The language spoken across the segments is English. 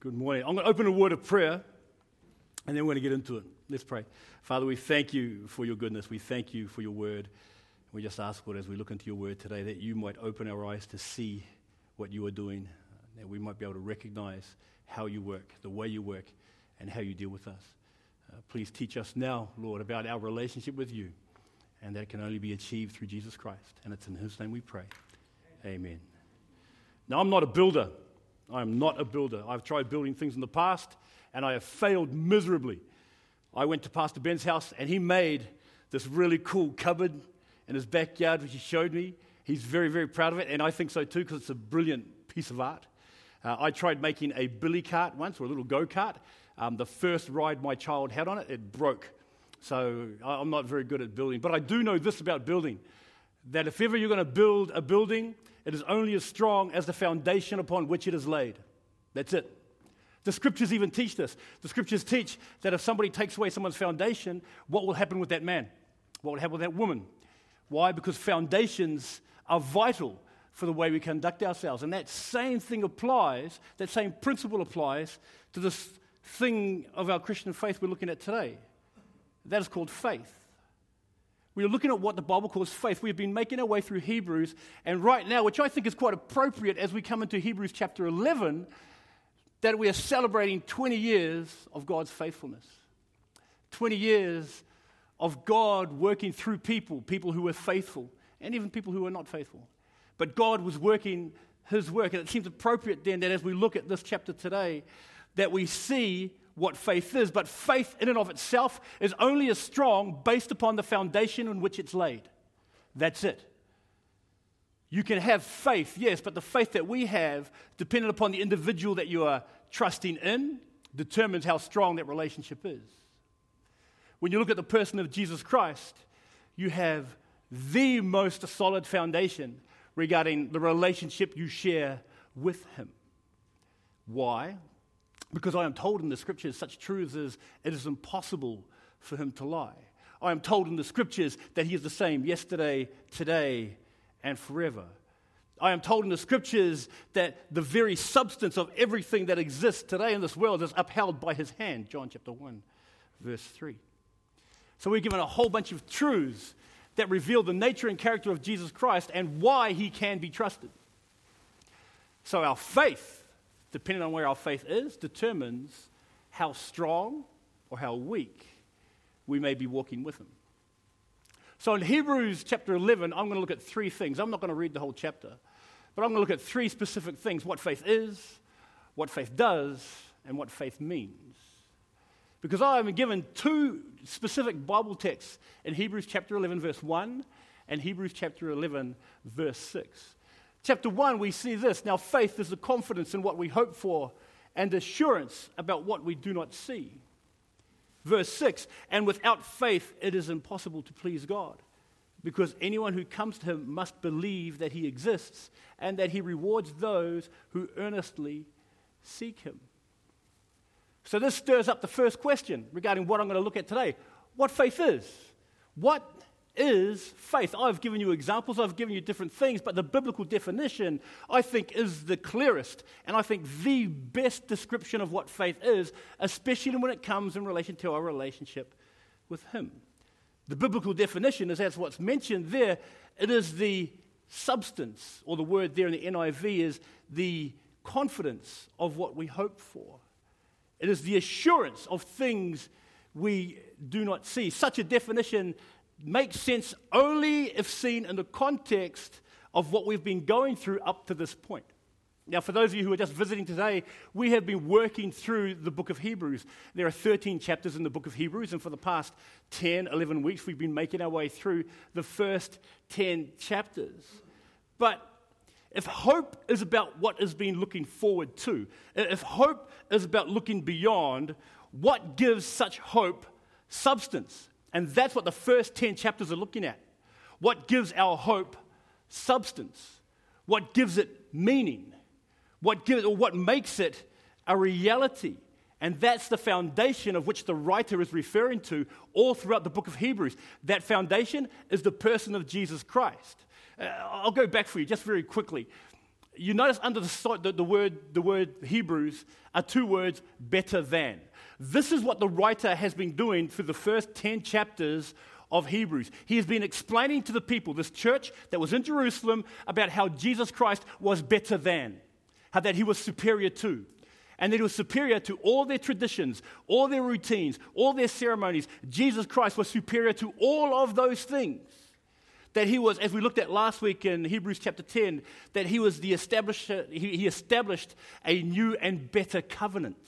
Good morning. I'm going to open a word of prayer and then we're going to get into it. Let's pray. Father, we thank you for your goodness. We thank you for your word. We just ask, Lord, as we look into your word today, that you might open our eyes to see what you are doing, that we might be able to recognize how you work, the way you work, and how you deal with us. Uh, please teach us now, Lord, about our relationship with you, and that can only be achieved through Jesus Christ. And it's in his name we pray. Amen. Now, I'm not a builder. I am not a builder. I've tried building things in the past and I have failed miserably. I went to Pastor Ben's house and he made this really cool cupboard in his backyard, which he showed me. He's very, very proud of it, and I think so too because it's a brilliant piece of art. Uh, I tried making a billy cart once, or a little go kart. Um, the first ride my child had on it, it broke. So I'm not very good at building. But I do know this about building that if ever you're going to build a building, it is only as strong as the foundation upon which it is laid. That's it. The scriptures even teach this. The scriptures teach that if somebody takes away someone's foundation, what will happen with that man? What will happen with that woman? Why? Because foundations are vital for the way we conduct ourselves. And that same thing applies, that same principle applies to this thing of our Christian faith we're looking at today. That is called faith. We are looking at what the Bible calls faith. We have been making our way through Hebrews, and right now, which I think is quite appropriate as we come into Hebrews chapter 11, that we are celebrating 20 years of God's faithfulness. 20 years of God working through people, people who were faithful, and even people who were not faithful. But God was working his work, and it seems appropriate then that as we look at this chapter today, that we see what faith is, but faith in and of itself is only as strong based upon the foundation on which it's laid. That's it. You can have faith, yes, but the faith that we have, dependent upon the individual that you are trusting in, determines how strong that relationship is. When you look at the person of Jesus Christ, you have the most solid foundation regarding the relationship you share with Him. Why? Because I am told in the scriptures such truths as it is impossible for him to lie. I am told in the scriptures that he is the same yesterday, today, and forever. I am told in the scriptures that the very substance of everything that exists today in this world is upheld by his hand. John chapter 1, verse 3. So we're given a whole bunch of truths that reveal the nature and character of Jesus Christ and why he can be trusted. So our faith depending on where our faith is, determines how strong or how weak we may be walking with Him. So in Hebrews chapter 11, I'm going to look at three things. I'm not going to read the whole chapter, but I'm going to look at three specific things what faith is, what faith does, and what faith means. Because I am given two specific Bible texts in Hebrews chapter 11, verse 1, and Hebrews chapter 11, verse 6 chapter 1, we see this. Now, faith is the confidence in what we hope for and assurance about what we do not see. Verse 6 And without faith, it is impossible to please God, because anyone who comes to him must believe that he exists and that he rewards those who earnestly seek him. So, this stirs up the first question regarding what I'm going to look at today what faith is. What is faith. I've given you examples, I've given you different things, but the biblical definition, I think, is the clearest. And I think the best description of what faith is, especially when it comes in relation to our relationship with Him. The biblical definition is as what's mentioned there, it is the substance, or the word there in the NIV is the confidence of what we hope for. It is the assurance of things we do not see. Such a definition makes sense only if seen in the context of what we've been going through up to this point. Now, for those of you who are just visiting today, we have been working through the book of Hebrews. There are 13 chapters in the book of Hebrews, and for the past 10, 11 weeks, we've been making our way through the first 10 chapters. But if hope is about what is being looking forward to, if hope is about looking beyond, what gives such hope substance? And that's what the first 10 chapters are looking at. What gives our hope substance? What gives it meaning? What, gives, or what makes it a reality? And that's the foundation of which the writer is referring to all throughout the book of Hebrews. That foundation is the person of Jesus Christ. Uh, I'll go back for you just very quickly. you notice under the, the, the, word, the word Hebrews are two words, better than. This is what the writer has been doing for the first 10 chapters of Hebrews. He has been explaining to the people, this church that was in Jerusalem, about how Jesus Christ was better than, how that he was superior to. And that he was superior to all their traditions, all their routines, all their ceremonies. Jesus Christ was superior to all of those things that he was, as we looked at last week in Hebrews chapter 10, that he was the establisher, he, he established a new and better covenant.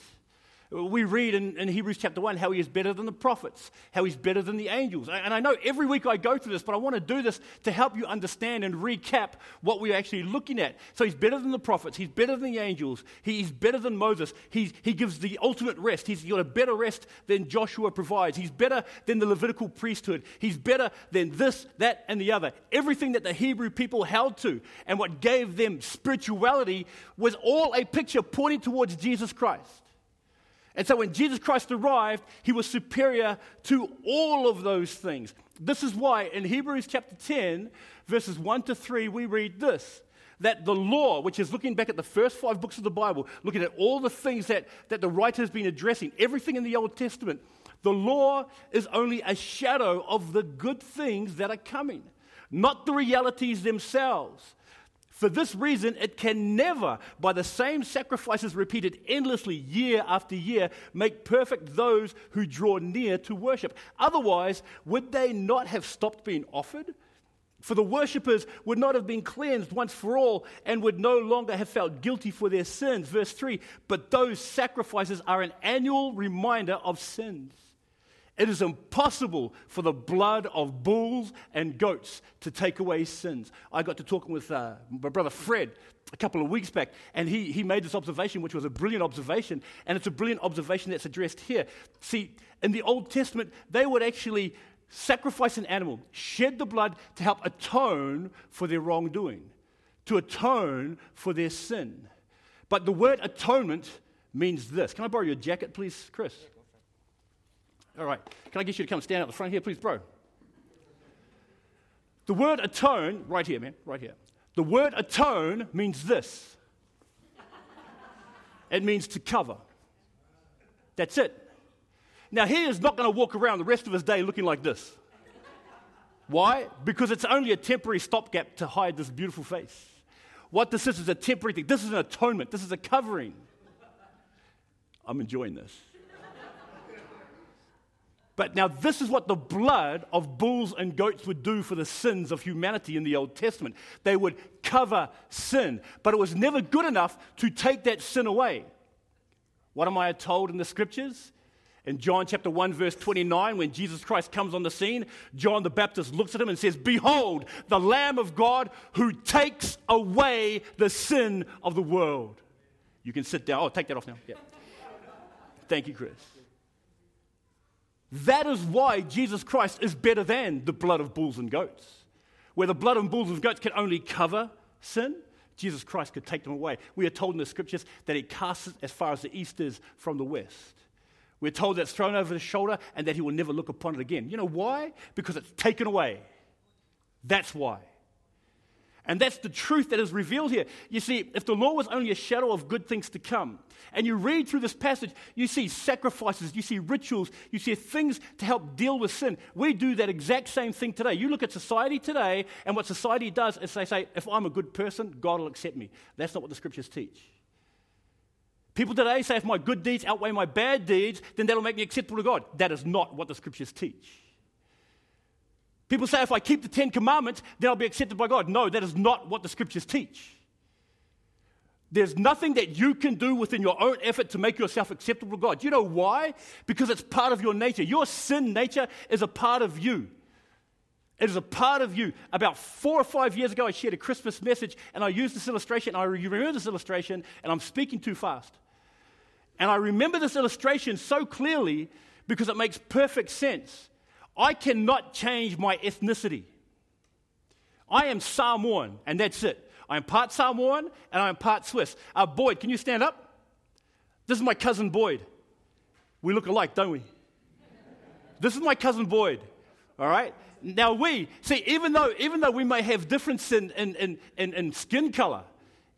We read in, in, Hebrews chapter 1 how he is better than the prophets, how he's better than the angels. And I know every week I go through this, but I want to do this to help you understand and recap what we're actually looking at. So he's better than the prophets, he's better than the angels, he's better than Moses, he's, he gives the ultimate rest. He's got a better rest than Joshua provides, he's better than the Levitical priesthood, he's better than this, that, and the other. Everything that the Hebrew people held to and what gave them spirituality was all a picture pointing towards Jesus Christ. And so when Jesus Christ arrived, he was superior to all of those things. This is why in Hebrews chapter 10, verses 1 to 3, we read this that the law, which is looking back at the first five books of the Bible, looking at all the things that, that the writer has been addressing, everything in the Old Testament, the law is only a shadow of the good things that are coming, not the realities themselves. For this reason, it can never, by the same sacrifices repeated endlessly year after year, make perfect those who draw near to worship. Otherwise, would they not have stopped being offered? For the worshippers would not have been cleansed once for all and would no longer have felt guilty for their sins. Verse 3 But those sacrifices are an annual reminder of sins. It is impossible for the blood of bulls and goats to take away sins. I got to talking with uh, my brother Fred a couple of weeks back, and he, he made this observation, which was a brilliant observation, and it's a brilliant observation that's addressed here. See, in the Old Testament, they would actually sacrifice an animal, shed the blood to help atone for their wrongdoing, to atone for their sin. But the word atonement means this. Can I borrow your jacket, please, Chris? All right. Can I get you to come stand out the front here, please, bro? The word atone, right here, man, right here. The word atone means this it means to cover. That's it. Now, he is not going to walk around the rest of his day looking like this. Why? Because it's only a temporary stopgap to hide this beautiful face. What this is is a temporary thing. This is an atonement. This is a covering. I'm enjoying this. But now, this is what the blood of bulls and goats would do for the sins of humanity in the Old Testament. They would cover sin, but it was never good enough to take that sin away. What am I told in the scriptures? In John chapter 1, verse 29, when Jesus Christ comes on the scene, John the Baptist looks at him and says, Behold, the Lamb of God who takes away the sin of the world. You can sit down. Oh, take that off now. Yeah. Thank you, Chris. That is why Jesus Christ is better than the blood of bulls and goats. Where the blood of bulls and goats can only cover sin, Jesus Christ could take them away. We are told in the scriptures that he casts it as far as the east is from the west. We're told that it's thrown over his shoulder and that he will never look upon it again. You know why? Because it's taken away. That's why. And that's the truth that is revealed here. You see, if the law was only a shadow of good things to come, and you read through this passage, you see sacrifices, you see rituals, you see things to help deal with sin. We do that exact same thing today. You look at society today, and what society does is they say, if I'm a good person, God will accept me. That's not what the scriptures teach. People today say, if my good deeds outweigh my bad deeds, then that'll make me acceptable to God. That is not what the scriptures teach. People say if I keep the Ten Commandments, then I'll be accepted by God. No, that is not what the scriptures teach. There's nothing that you can do within your own effort to make yourself acceptable to God. You know why? Because it's part of your nature. Your sin nature is a part of you. It is a part of you. About four or five years ago, I shared a Christmas message and I used this illustration. I remember this illustration, and I'm speaking too fast. And I remember this illustration so clearly because it makes perfect sense. I cannot change my ethnicity. I am Samoan, and that's it. I am part Samoan and I am part Swiss. Uh, Boyd, can you stand up? This is my cousin Boyd. We look alike, don't we? this is my cousin Boyd. All right? Now, we, see, even though, even though we may have difference in, in, in, in, in skin color,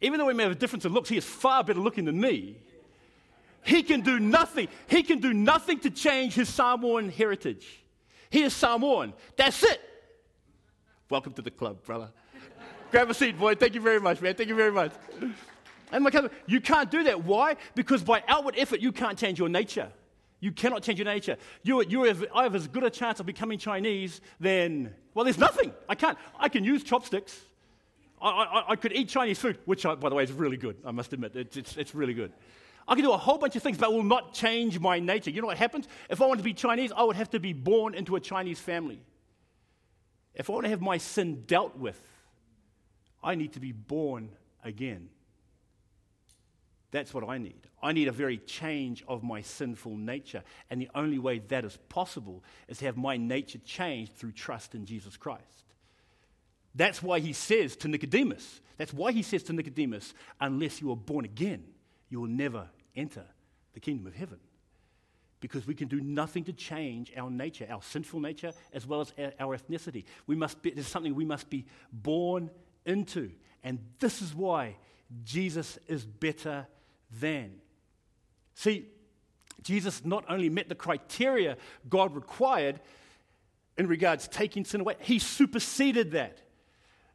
Even though we may have a difference in looks, he is far better looking than me. He can do nothing. He can do nothing to change his Samoan heritage. He is Samoan. That's it. Welcome to the club, brother. Grab a seat, boy. Thank you very much, man. Thank you very much. And my cousin, you can't do that. Why? Because by outward effort, you can't change your nature. You cannot change your nature. You, you have, I have as good a chance of becoming Chinese than, well, there's nothing. I can't. I can use chopsticks. I, I, I could eat Chinese food, which, I, by the way, is really good. I must admit, it's, it's, it's really good. I can do a whole bunch of things, but will not change my nature. You know what happens? If I want to be Chinese, I would have to be born into a Chinese family. If I want to have my sin dealt with, I need to be born again. That's what I need. I need a very change of my sinful nature. And the only way that is possible is to have my nature changed through trust in Jesus Christ. That's why he says to Nicodemus, that's why he says to Nicodemus, unless you are born again, you will never enter the kingdom of heaven. Because we can do nothing to change our nature, our sinful nature, as well as our ethnicity. We must be, there's something we must be born into. And this is why Jesus is better than. See, Jesus not only met the criteria God required in regards to taking sin away, he superseded that.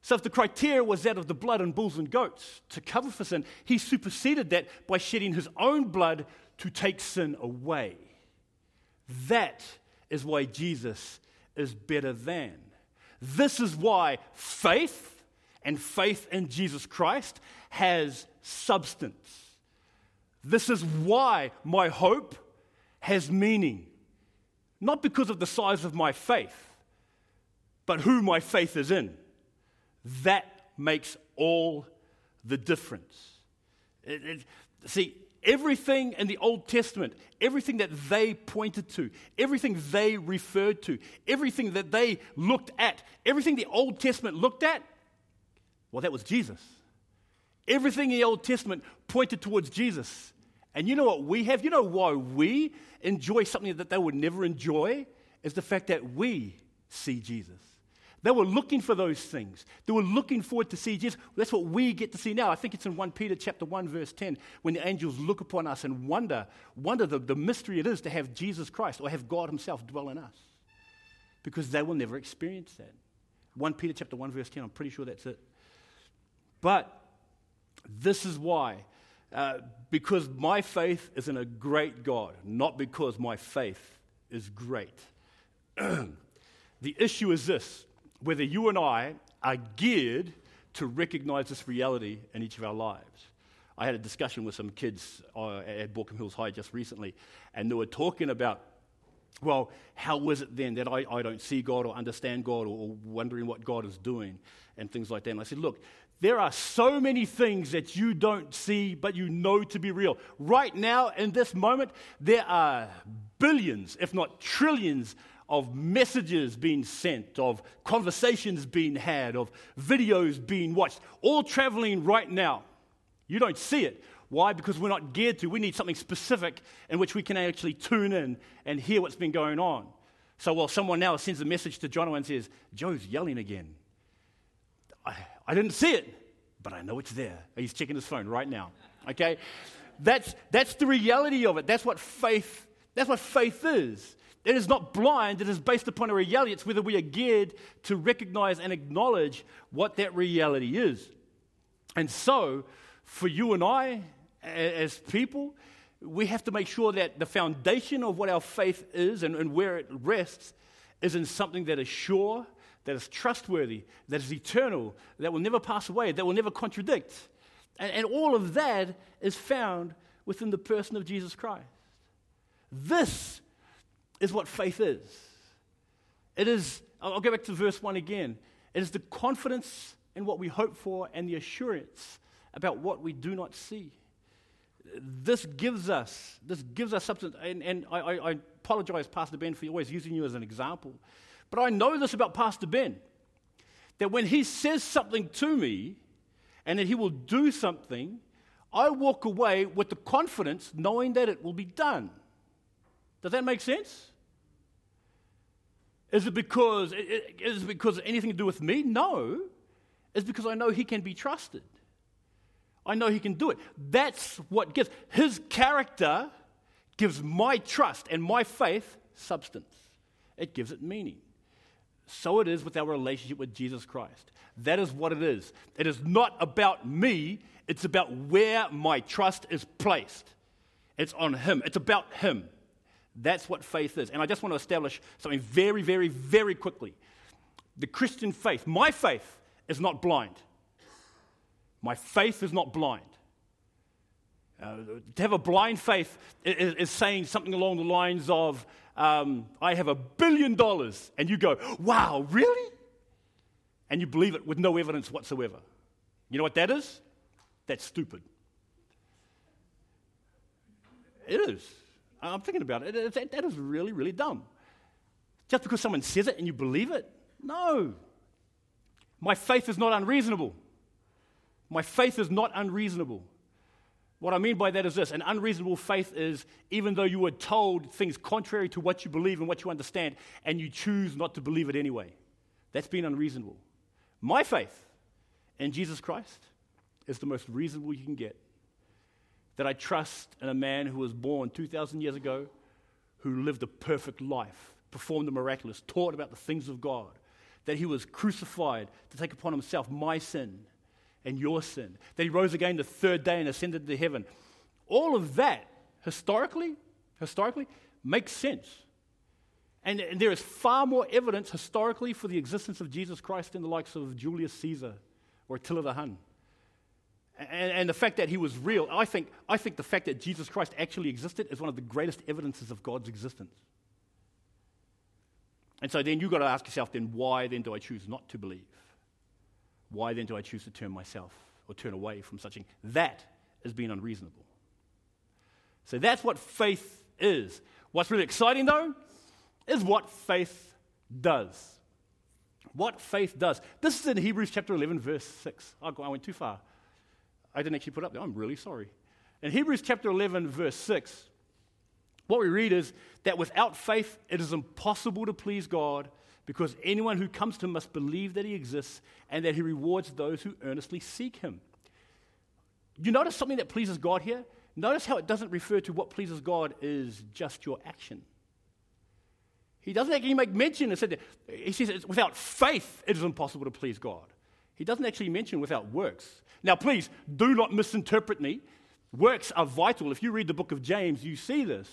So, if the criteria was that of the blood and bulls and goats to cover for sin, he superseded that by shedding his own blood to take sin away. That is why Jesus is better than. This is why faith and faith in Jesus Christ has substance. This is why my hope has meaning. Not because of the size of my faith, but who my faith is in. That makes all the difference. It, it, see, everything in the Old Testament, everything that they pointed to, everything they referred to, everything that they looked at, everything the Old Testament looked at, well, that was Jesus. Everything in the Old Testament pointed towards Jesus. And you know what we have? You know why we enjoy something that they would never enjoy? Is the fact that we see Jesus. They were looking for those things. They were looking forward to see Jesus. That's what we get to see now. I think it's in 1 Peter chapter 1, verse 10, when the angels look upon us and wonder, wonder the, the mystery it is to have Jesus Christ or have God Himself dwell in us. Because they will never experience that. 1 Peter chapter 1, verse 10, I'm pretty sure that's it. But this is why uh, because my faith is in a great God, not because my faith is great. the issue is this whether you and I are geared to recognize this reality in each of our lives. I had a discussion with some kids uh, at Baulkham Hills High just recently, and they were talking about, well, how is it then that I, I don't see God or understand God or, or wondering what God is doing and things like that? And I said, look, there are so many things that you don't see, but you know to be real. Right now, in this moment, there are billions, if not trillions, of messages being sent, of conversations being had, of videos being watched, all traveling right now. You don't see it. Why? Because we're not geared to. We need something specific in which we can actually tune in and hear what's been going on. So while someone now sends a message to John and says, Joe's yelling again, I, I didn't see it, but I know it's there. He's checking his phone right now. Okay? That's, that's the reality of it. That's what faith, that's what faith is. It is not blind, it is based upon a reality. It's whether we are geared to recognize and acknowledge what that reality is. And so, for you and I, as people, we have to make sure that the foundation of what our faith is and, and where it rests is in something that is sure that is trustworthy, that is eternal, that will never pass away, that will never contradict. And, and all of that is found within the person of Jesus Christ. This is what faith is. It is, I'll go back to verse 1 again. It is the confidence in what we hope for and the assurance about what we do not see. This gives us, this gives us substance. And, and I, I, I apologize, Pastor Ben, for always using you as an example. But I know this about Pastor Ben that when he says something to me and that he will do something, I walk away with the confidence knowing that it will be done. Does that make sense? Is it because is it because anything to do with me? No. It's because I know he can be trusted. I know He can do it. That's what gives. His character gives my trust and my faith substance, it gives it meaning. So it is with our relationship with Jesus Christ. That is what it is. It is not about me, it's about where my trust is placed. It's on Him, it's about Him. That's what faith is. And I just want to establish something very, very, very quickly. The Christian faith, my faith, is not blind. My faith is not blind. Uh, to have a blind faith is, is, saying something along the lines of, um, I have a billion dollars, and you go, wow, really? And you believe it with no evidence whatsoever. You know what that is? That's stupid. It is. I'm thinking about it. That, is really, really dumb. Just because someone says it and you believe it? No. My faith is not unreasonable. My faith is not unreasonable. What I mean by that is this an unreasonable faith is even though you were told things contrary to what you believe and what you understand, and you choose not to believe it anyway. That's being unreasonable. My faith in Jesus Christ is the most reasonable you can get. That I trust in a man who was born 2,000 years ago, who lived a perfect life, performed the miraculous, taught about the things of God, that he was crucified to take upon himself my sin and your sin, that he rose again the third day and ascended to heaven. All of that, historically, historically, makes sense. And, and, there is far more evidence historically for the existence of Jesus Christ than the likes of Julius Caesar or Attila the Hun. And, and, the fact that he was real, I think, I think the fact that Jesus Christ actually existed is one of the greatest evidences of God's existence. And so then you've got to ask yourself, then why then do I choose not to believe? Why then do I choose to turn myself or turn away from such a thing? That is being unreasonable. So that's what faith is. What's really exciting, though, is what faith does. What faith does. This is in Hebrews chapter 11, verse 6. I went too far. I didn't actually put up there. I'm really sorry. In Hebrews chapter 11, verse 6, what we read is that without faith, it is impossible to please God because anyone who comes to him must believe that he exists and that he rewards those who earnestly seek him. You notice something that pleases God here? Notice how it doesn't refer to what pleases God is just your action. He doesn't actually make mention. It said he says without faith it is impossible to please God. He doesn't actually mention without works. Now, please do not misinterpret me. Works are vital. If you read the book of James, you see this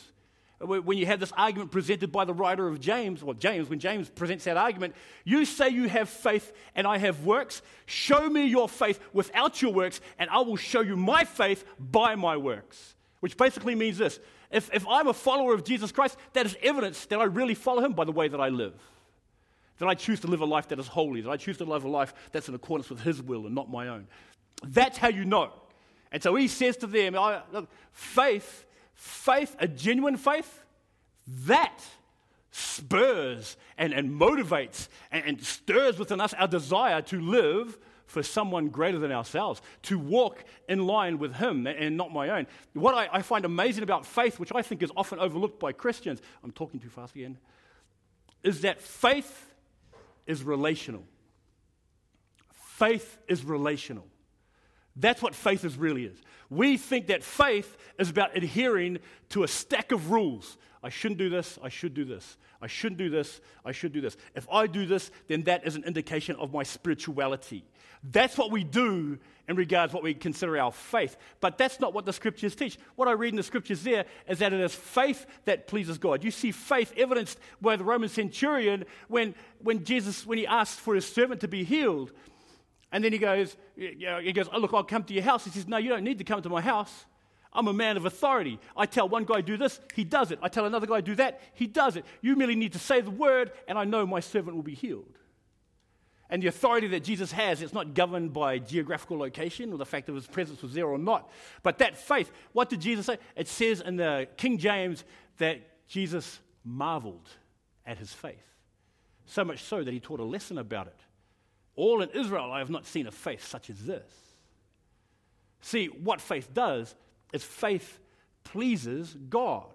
uh, when you have this argument presented by the writer of James, or James, when James presents that argument, you say you have faith and I have works. Show me your faith without your works, and I will show you my faith by my works. Which basically means this if, if I'm a follower of Jesus Christ, that is evidence that I really follow him by the way that I live. That I choose to live a life that is holy, that I choose to live a life that's in accordance with his will and not my own. That's how you know. And so he says to them, look, faith faith, a genuine faith, that spurs and, and motivates and, and stirs within us our desire to live for someone greater than ourselves, to walk in line with Him and not my own. What I, I, find amazing about faith, which I think is often overlooked by Christians, I'm talking too fast again, is that faith is relational. Faith is relational. That's what faith is really is. We think that faith is about adhering to a stack of rules. I shouldn't do this, I should do this. I shouldn't do this, I should do this. If I do this, then that is an indication of my spirituality. That's what we do in regards to what we consider our faith. But that's not what the scriptures teach. What I read in the scriptures there is that it is faith that pleases God. You see faith evidenced by the Roman centurion when, when Jesus, when he asked for his servant to be healed. And then he goes, you know, he goes, oh, look, I'll come to your house. He says, no, you don't need to come to my house. I'm a man of authority. I tell one guy do this, he does it. I tell another guy do that, he does it. You merely need to say the word, and I know my servant will be healed. And the authority that Jesus has, it's not governed by geographical location or the fact that his presence was there or not. But that faith, what did Jesus say? It says in the King James that Jesus marveled at his faith. So much so that he taught a lesson about it. All in Israel I have not seen a faith such as this. See, what faith does is faith pleases God.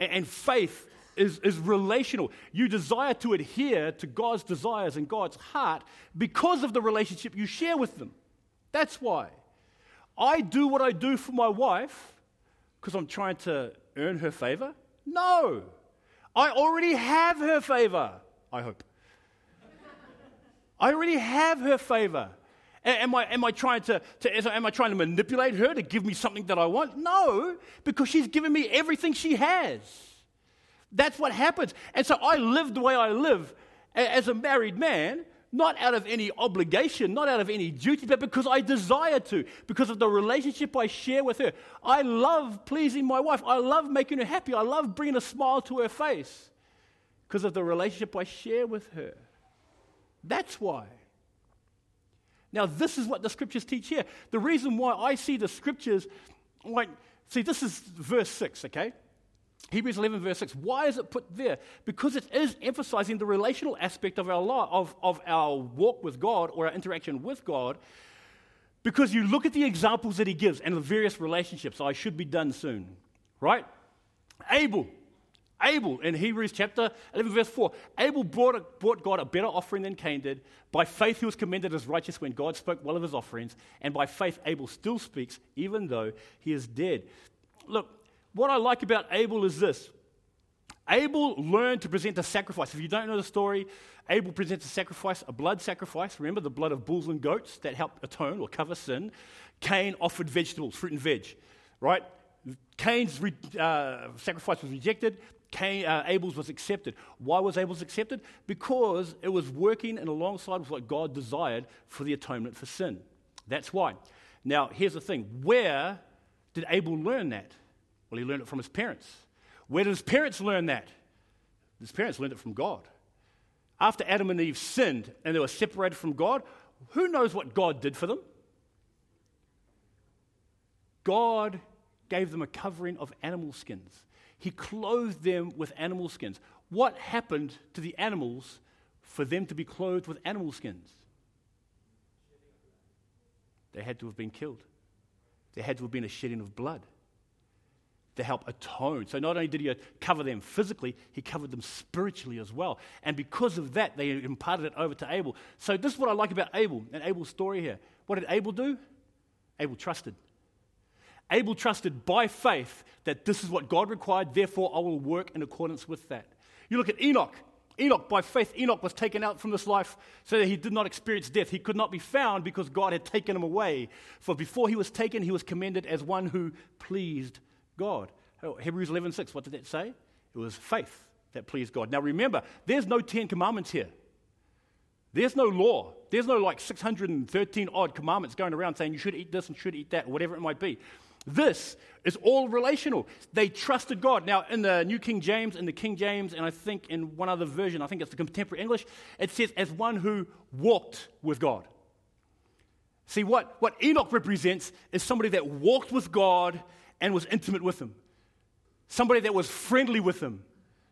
And faith is, is relational. You desire to adhere to God's desires and God's heart because of the relationship you share with them. That's why. I do what I do for my wife because I'm trying to earn her favor? No. I already have her favor, I hope. I already have her favor. Am I, am I, trying to, to, am I trying to manipulate her to give me something that I want? No, because she's given me everything she has. That's what happens. And so I live the way I live as a married man, not out of any obligation, not out of any duty, but because I desire to, because of the relationship I share with her. I love pleasing my wife. I love making her happy. I love bringing a smile to her face because of the relationship I share with her. That's why. Now, this is what the scriptures teach here. The reason why I see the scriptures, like, see, this is verse 6, okay? Hebrews 11, verse 6. Why is it put there? Because it is emphasizing the relational aspect of our life, of, of our walk with God or our interaction with God. Because you look at the examples that he gives and the various relationships. I should be done soon, right? Abel. Abel, in Hebrews chapter 11, verse 4, Abel brought, brought God a better offering than Cain did. By faith, he was commended as righteous when God spoke well of his offerings. And by faith, Abel still speaks, even though he is dead. Look, what I like about Abel is this Abel learned to present a sacrifice. If you don't know the story, Abel presents a sacrifice, a blood sacrifice. Remember the blood of bulls and goats that help atone or cover sin. Cain offered vegetables, fruit and veg, right? Cain's re- uh, sacrifice was rejected. Cain, uh, Abel's was accepted. Why was Abel's accepted? Because it was working in alongside with what God desired for the atonement for sin. That's why. Now, here's the thing where did Abel learn that? Well, he learned it from his parents. Where did his parents learn that? His parents learned it from God. After Adam and Eve sinned and they were separated from God, who knows what God did for them? God gave them a covering of animal skins. He clothed them with animal skins. What happened to the animals for them to be clothed with animal skins? They had to have been killed. There had to have been a shedding of blood to help atone. So not only did he cover them physically, he covered them spiritually as well. And because of that, they imparted it over to Abel. So this is what I like about Abel and Abel's story here. What did Abel do? Abel trusted. Abel trusted by faith that this is what God required, therefore I will work in accordance with that. You look at Enoch. Enoch, by faith, Enoch was taken out from this life so that he did not experience death. He could not be found because God had taken him away. For before he was taken, he was commended as one who pleased God. Oh, Hebrews 11:6, what did that say? It was faith that pleased God. Now remember, there's no 10 commandments here. There's no law. There's no like 613 odd commandments going around saying you should eat this and should eat that, or whatever it might be. This is all relational. They trusted God. Now, in the New King James, in the King James, and I think in one other version, I think it's the Contemporary English, it says, as one who walked with God. See, what, what Enoch represents is somebody that walked with God and was intimate with Him, somebody that was friendly with Him,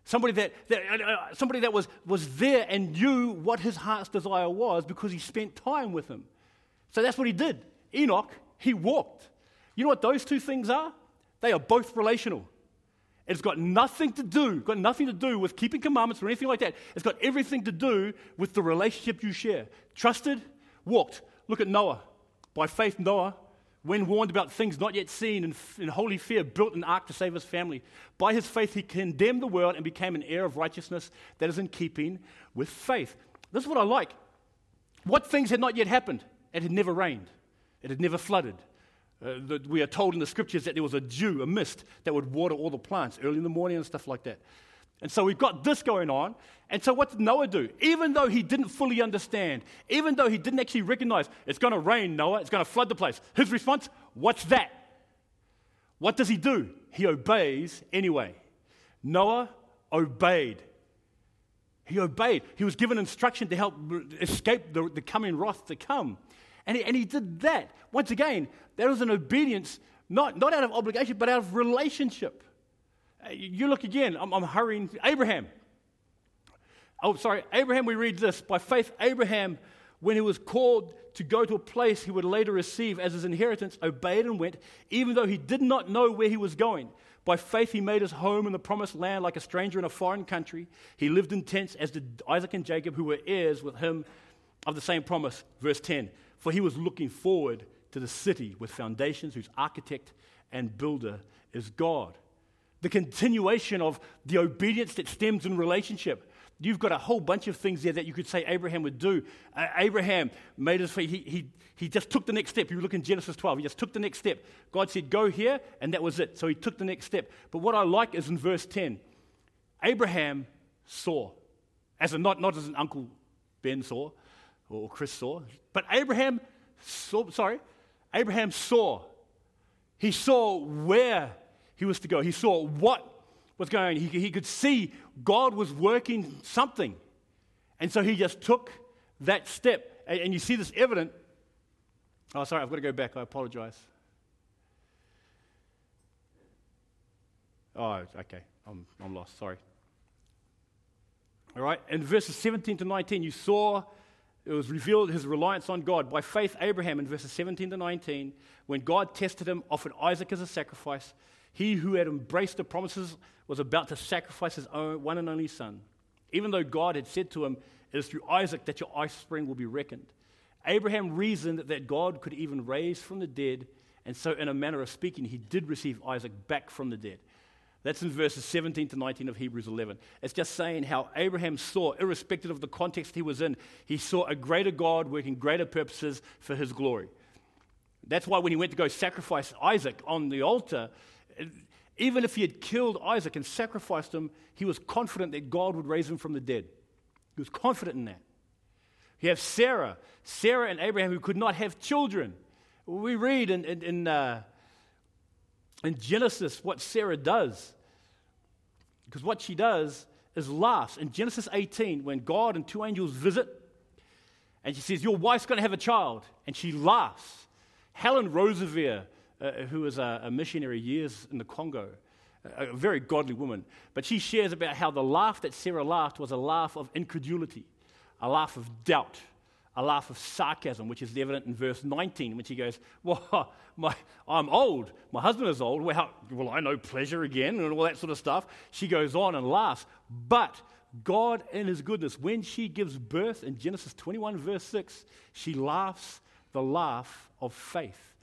somebody that, that, uh, uh, somebody that was, was there and knew what his heart's desire was because he spent time with Him. So that's what he did. Enoch, he walked. You know what those two things are? They are both relational. It's got nothing to do, got nothing to do with keeping commandments or anything like that. It's got everything to do with the relationship you share. Trusted, walked. Look at Noah. By faith, Noah, when warned about things not yet seen, in, in holy fear, built an ark to save his family. By his faith, he condemned the world and became an heir of righteousness that is in keeping with faith. This is what I like. What things had not yet happened? It had never rained, it had never flooded, uh, we are told in the scriptures that there was a dew, a mist, that would water all the plants early in the morning and stuff like that. And so we've got this going on. And so what did Noah do? Even though he didn't fully understand, even though he didn't actually recognize it's going to rain, Noah, it's going to flood the place, his response, what's that? What does he do? He obeys anyway. Noah obeyed. He obeyed. He was given instruction to help escape the, the coming wrath to come. And he, and he did that. Once again, that was an obedience, not, not out of obligation, but out of relationship. Uh, you look again, I'm, I'm hurrying. Abraham. Oh, sorry, Abraham, we read this. By faith, Abraham, when he was called to go to a place he would later receive as his inheritance, obeyed and went, even though he did not know where he was going. By faith, he made his home in the promised land like a stranger in a foreign country. He lived in tents, as did Isaac and Jacob, who were heirs with him of the same promise. Verse 10 For he was looking forward to the city with foundations, whose architect and builder is God. The continuation of the obedience that stems in relationship. You've got a whole bunch of things there that you could say Abraham would do. Uh, Abraham made his he, he, he just took the next step. You look in Genesis 12, he just took the next step. God said, Go here, and that was it. So he took the next step. But what I like is in verse 10 Abraham saw, as a, not, not as an Uncle Ben saw or Chris saw, but Abraham saw, sorry, Abraham saw. He saw where he was to go, he saw what was going on. He, he could see God was working something. And so he just took that step. And, and you see this evident. Oh, sorry, I've got to go back. I apologize. Oh, okay. I'm, I'm lost. Sorry. All right. In verses 17 to 19, you saw it was revealed his reliance on God. By faith, Abraham, in verses 17 to 19, when God tested him, offered Isaac as a sacrifice. He who had embraced the promises was about to sacrifice his own one and only son, even though God had said to him, It is through Isaac that your offspring will be reckoned. Abraham reasoned that God could even raise from the dead, and so, in a manner of speaking, he did receive Isaac back from the dead. That's in verses 17 to 19 of Hebrews 11. It's just saying how Abraham saw, irrespective of the context he was in, he saw a greater God working greater purposes for his glory. That's why when he went to go sacrifice Isaac on the altar, even if he had killed Isaac and sacrificed him, he was confident that God would raise him from the dead. He was confident in that. You have Sarah, Sarah and Abraham, who could not have children. We read in, in, in, uh, in Genesis what Sarah does. Because what she does is laughs. In Genesis 18, when God and two angels visit, and she says, Your wife's going to have a child. And she laughs. Helen Roseveare uh, who was a, a, missionary years in the Congo, a, a very godly woman. But she shares about how the laugh that Sarah laughed was a laugh of incredulity, a laugh of doubt, a laugh of sarcasm, which is evident in verse 19 when she goes, Well, my, I'm old. My husband is old. Well, how, will I know pleasure again? And all that sort of stuff. She goes on and laughs. But God, in His goodness, when she gives birth in Genesis 21, verse 6, she laughs the laugh of faith.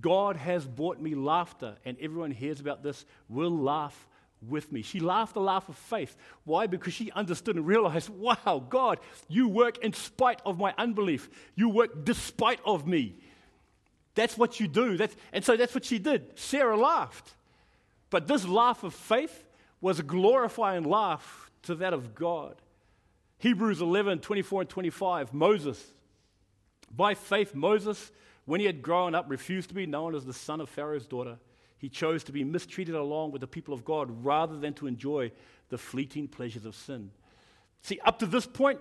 God has brought me laughter, and everyone hears about this will laugh with me. She laughed the laugh of faith. Why? Because she understood and realized, wow, God, you work in spite of my unbelief. You work despite of me. That's what you do. That's, and so that's what she did. Sarah laughed. But this laugh of faith was a glorifying laugh to that of God. Hebrews 11, 24 and 25, Moses. By faith, Moses when he had grown up, refused to be known as the son of Pharaoh's daughter. He chose to be mistreated along with the people of God rather than to enjoy the fleeting pleasures of sin. See, up to this point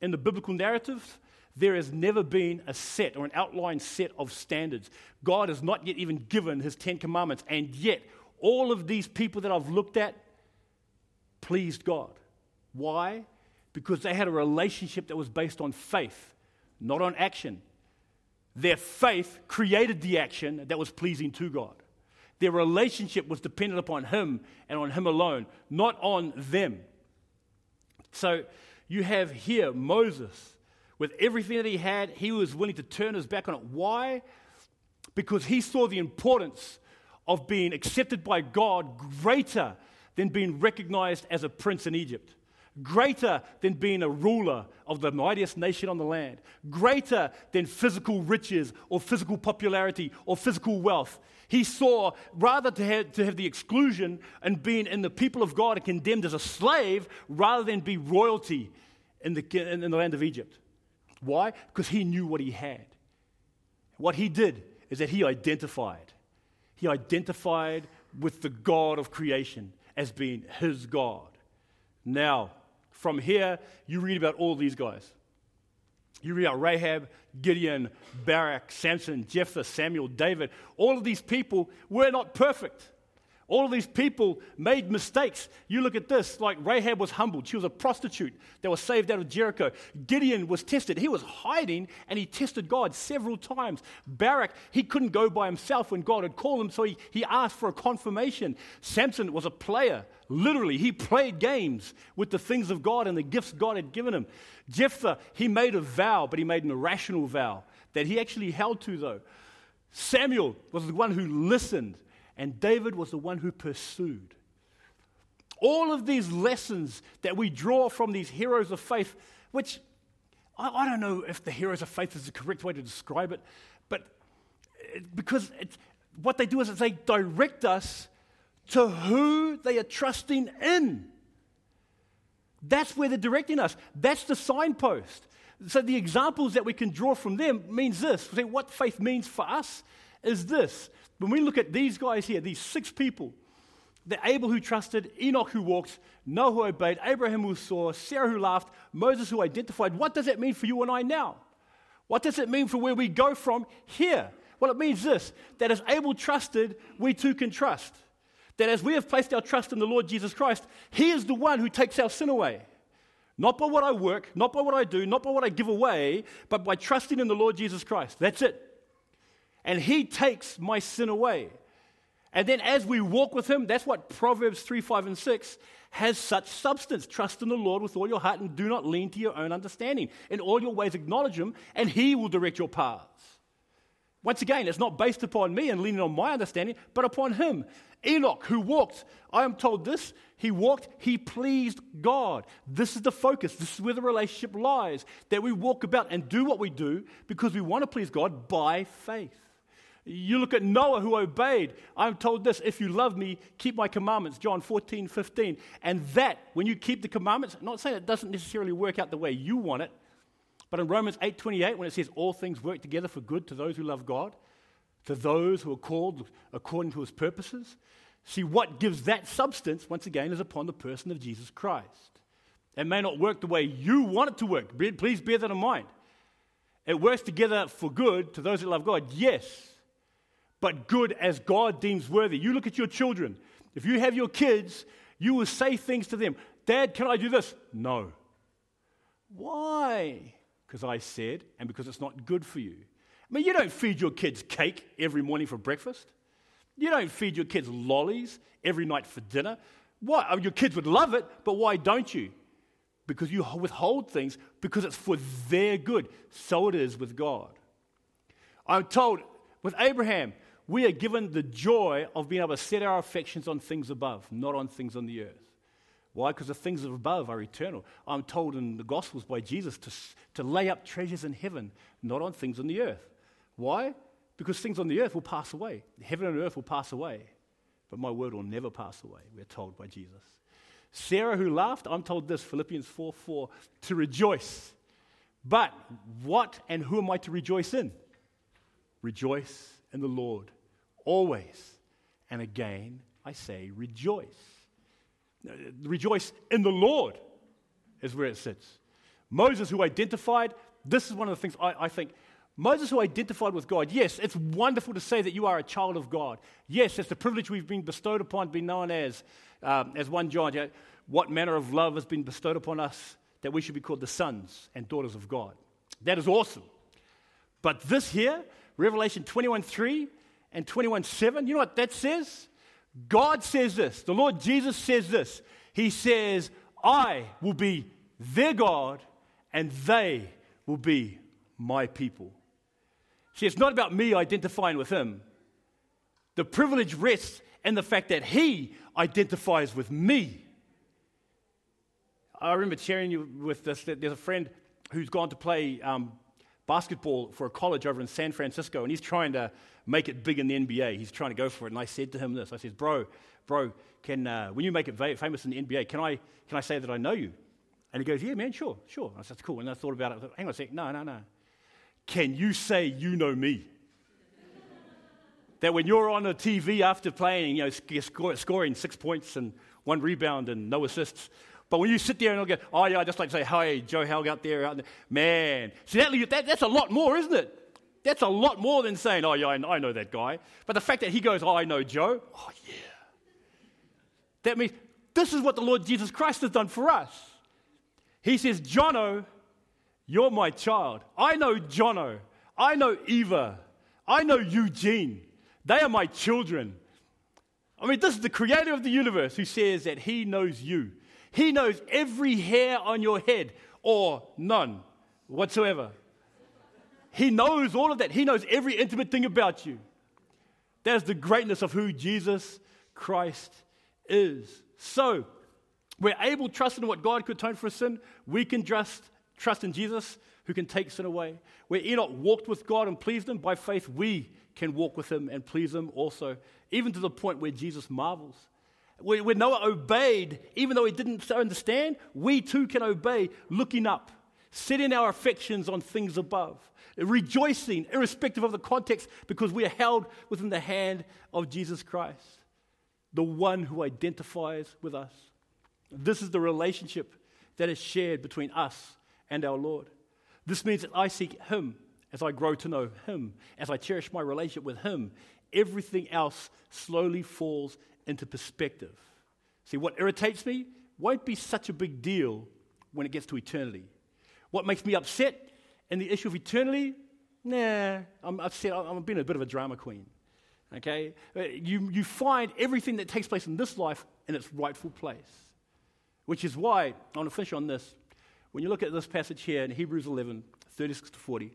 in the biblical narrative, there has never been a set or an outlined set of standards. God has not yet even given his Ten Commandments, and yet all of these people that I've looked at pleased God. Why? Because they had a relationship that was based on faith, not on action. Their faith created the action that was pleasing to God. Their relationship was dependent upon Him and on Him alone, not on them. So you have here Moses, with everything that he had, he was willing to turn his back on it. Why? Because he saw the importance of being accepted by God greater than being recognized as a prince in Egypt greater than being a ruler of the mightiest nation on the land, greater than physical riches or physical popularity or physical wealth. He saw rather to have, to have the exclusion and being in the people of God and condemned as a slave rather than be royalty in the, in the land of Egypt. Why? Because he knew what he had. What he did is that he identified. He identified with the God of creation as being his God. Now, from here, you read about all these guys. You read about Rahab, Gideon, Barak, Samson, Jephthah, Samuel, David. All of these people were not perfect. All of these people made mistakes. You look at this, like Rahab was humbled. She was a prostitute that was saved out of Jericho. Gideon was tested. He was hiding and he tested God several times. Barak, he couldn't go by himself when God had called him, so he, he asked for a confirmation. Samson was a player. Literally, he played games with the things of God and the gifts God had given him. Jephthah, he made a vow, but he made an irrational vow that he actually held to, though. Samuel was the one who listened, and David was the one who pursued. All of these lessons that we draw from these heroes of faith, which I, I don't know if the heroes of faith is the correct way to describe it, but it, because it, what they do is they direct us to who they are trusting in. That's where they're directing us. That's the signpost. So the examples that we can draw from them means this. What faith means for us is this. When we look at these guys here, these six people, the Abel who trusted, Enoch who walked, Noah who obeyed, Abraham who saw, Sarah who laughed, Moses who identified. What does that mean for you and I now? What does it mean for where we go from here? Well, it means this that as Abel trusted, we too can trust. That as we have placed our trust in the Lord Jesus Christ, He is the one who takes our sin away. Not by what I work, not by what I do, not by what I give away, but by trusting in the Lord Jesus Christ. That's it. And He takes my sin away. And then as we walk with Him, that's what Proverbs 3, 5, and 6 has such substance. Trust in the Lord with all your heart and do not lean to your own understanding. In all your ways, acknowledge Him, and He will direct your paths. Once again, it's not based upon me and leaning on my understanding, but upon him. Enoch, who walked, I am told this, he walked, he pleased God. This is the focus. This is where the relationship lies. That we walk about and do what we do because we want to please God by faith. You look at Noah who obeyed. I'm told this if you love me, keep my commandments, John 14, 15. And that, when you keep the commandments, I'm not saying it doesn't necessarily work out the way you want it, but in Romans 8:28, when it says all things work together for good to those who love God, to those who are called according to his purposes, see what gives that substance, once again, is upon the person of Jesus Christ. It may not work the way you want it to work. Please bear that in mind. It works together for good to those who love God, yes, but good as God deems worthy. You look at your children. If you have your kids, you will say things to them Dad, can I do this? No. Why? because I said, and because it's not good for you. I mean, you don't feed your kids cake every morning for breakfast. You don't feed your kids lollies every night for dinner. Why? I mean, your kids would love it, but why don't you? Because you withhold things because it's for their good. So it is with God. I'm told with Abraham, we are given the joy of being able to set our affections on things above, not on things on the earth. Why? Because the things of above are eternal. I'm told in the Gospels by Jesus to, to lay up treasures in heaven, not on things on the earth. Why? Because things on the earth will pass away. Heaven and earth will pass away. But my word will never pass away, we're told by Jesus. Sarah, who laughed, I'm told this, Philippians 4 4, to rejoice. But what and who am I to rejoice in? Rejoice in the Lord always. And again, I say, rejoice. Rejoice in the Lord is where it sits. Moses, who identified, this is one of the things I, I think. Moses, who identified with God, yes, it's wonderful to say that you are a child of God. Yes, it's the privilege we've been bestowed upon, been known as, um, as 1 John. Yeah, what manner of love has been bestowed upon us that we should be called the sons and daughters of God. That is awesome. But this here, Revelation 21 3 and 21 7, you know what that says? God says this. The Lord Jesus says this. He says, I will be their God and they will be my people. See, it's not about me identifying with him. The privilege rests in the fact that he identifies with me. I remember sharing you with this that there's a friend who's gone to play um, basketball for a college over in San Francisco, and he's trying to make it big in the NBA. He's trying to go for it. And I said to him this I said, Bro, bro, can, uh, when you make it va- famous in the NBA, can I, can I say that I know you? And he goes, Yeah, man, sure, sure. I said, That's cool. And I thought about it. I thought, Hang on a second. No, no, no. Can you say you know me? that when you're on the TV after playing, you know, scoring six points and one rebound and no assists, but when you sit there and go, oh, yeah, I just like to say, hey, Joe Helg out there, out there. man. See, that, that, that's a lot more, isn't it? That's a lot more than saying, oh, yeah, I, I know that guy. But the fact that he goes, oh, I know Joe, oh, yeah. That means this is what the Lord Jesus Christ has done for us. He says, Jono, you're my child. I know Jono. I know Eva. I know Eugene. They are my children. I mean, this is the creator of the universe who says that he knows you. He knows every hair on your head or none whatsoever. He knows all of that. He knows every intimate thing about you. That is the greatness of who Jesus Christ is. So, we're able, to trust in what God could atone for sin. We can trust, trust in Jesus who can take sin away. Where Enoch walked with God and pleased him, by faith we can walk with him and please him also, even to the point where Jesus marvels. Where Noah obeyed, even though he didn't understand, we too can obey, looking up, setting our affections on things above, rejoicing, irrespective of the context, because we are held within the hand of Jesus Christ, the one who identifies with us. This is the relationship that is shared between us and our Lord. This means that I seek Him as I grow to know Him, as I cherish my relationship with Him. Everything else slowly falls into perspective. See, what irritates me won't be such a big deal when it gets to eternity. What makes me upset in the issue of eternity, nah, I'm upset. I'm being a bit of a drama queen. Okay? Uh, you, you find everything that takes place in this life in its rightful place. Which is why, I want to finish on this. When you look at this passage here in Hebrews 11, 36 to 40,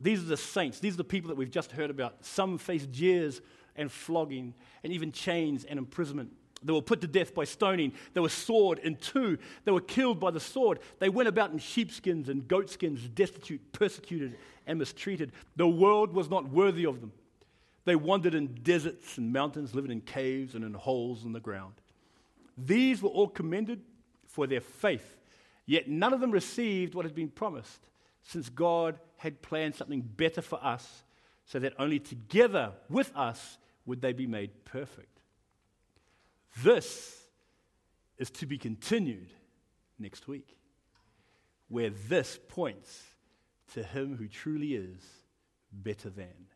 these are the saints. These are the people that we've just heard about. Some faced jeers and flogging and even chains and imprisonment. They were put to death by stoning. They were sawed in two. They were killed by the sword. They went about in sheepskins and goatskins, destitute, persecuted, and mistreated. The world was not worthy of them. They wandered in deserts and mountains, living in caves and in holes in the ground. These were all commended for their faith, yet none of them received what had been promised, since God had planned something better for us, so that only together with us would they be made perfect. This is to be continued next week, where this points to Him who truly is better than.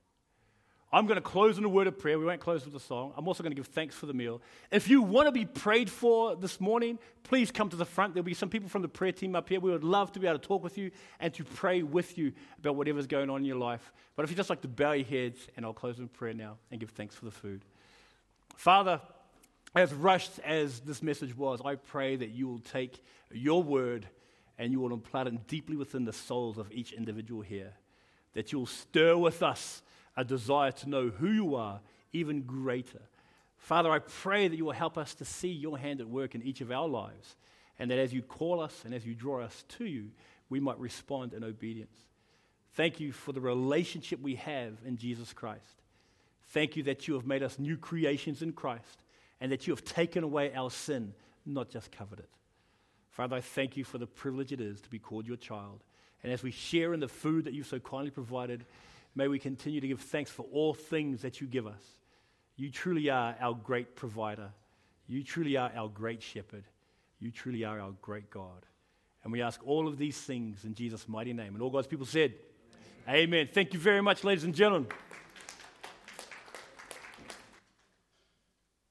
I'm going to close in a word of prayer. We won't close with a song. I'm also going to give thanks for the meal. If you want to be prayed for this morning, please come to the front. There'll be some people from the prayer team up here. We would love to be able to talk with you and to pray with you about whatever's going on in your life. But if you'd just like to bow your heads, and I'll close in prayer now and give thanks for the food. Father, as rushed as this message was, I pray that you will take your word and you will implant it deeply within the souls of each individual here. That you'll stir with us a desire to know who you are even greater. Father, I pray that you will help us to see your hand at work in each of our lives, and that as you call us and as you draw us to you, we might respond in obedience. Thank you for the relationship we have in Jesus Christ. Thank you that you have made us new creations in Christ and that you have taken away our sin, not just covered it. Father, I thank you for the privilege it is to be called your child. And as we share in the food that you've so kindly provided, May we continue to give thanks for all things that you give us. You truly are our great provider. You truly are our great shepherd. You truly are our great God. And we ask all of these things in Jesus' mighty name. And all God's people said, Amen. Amen. Thank you very much, ladies and gentlemen.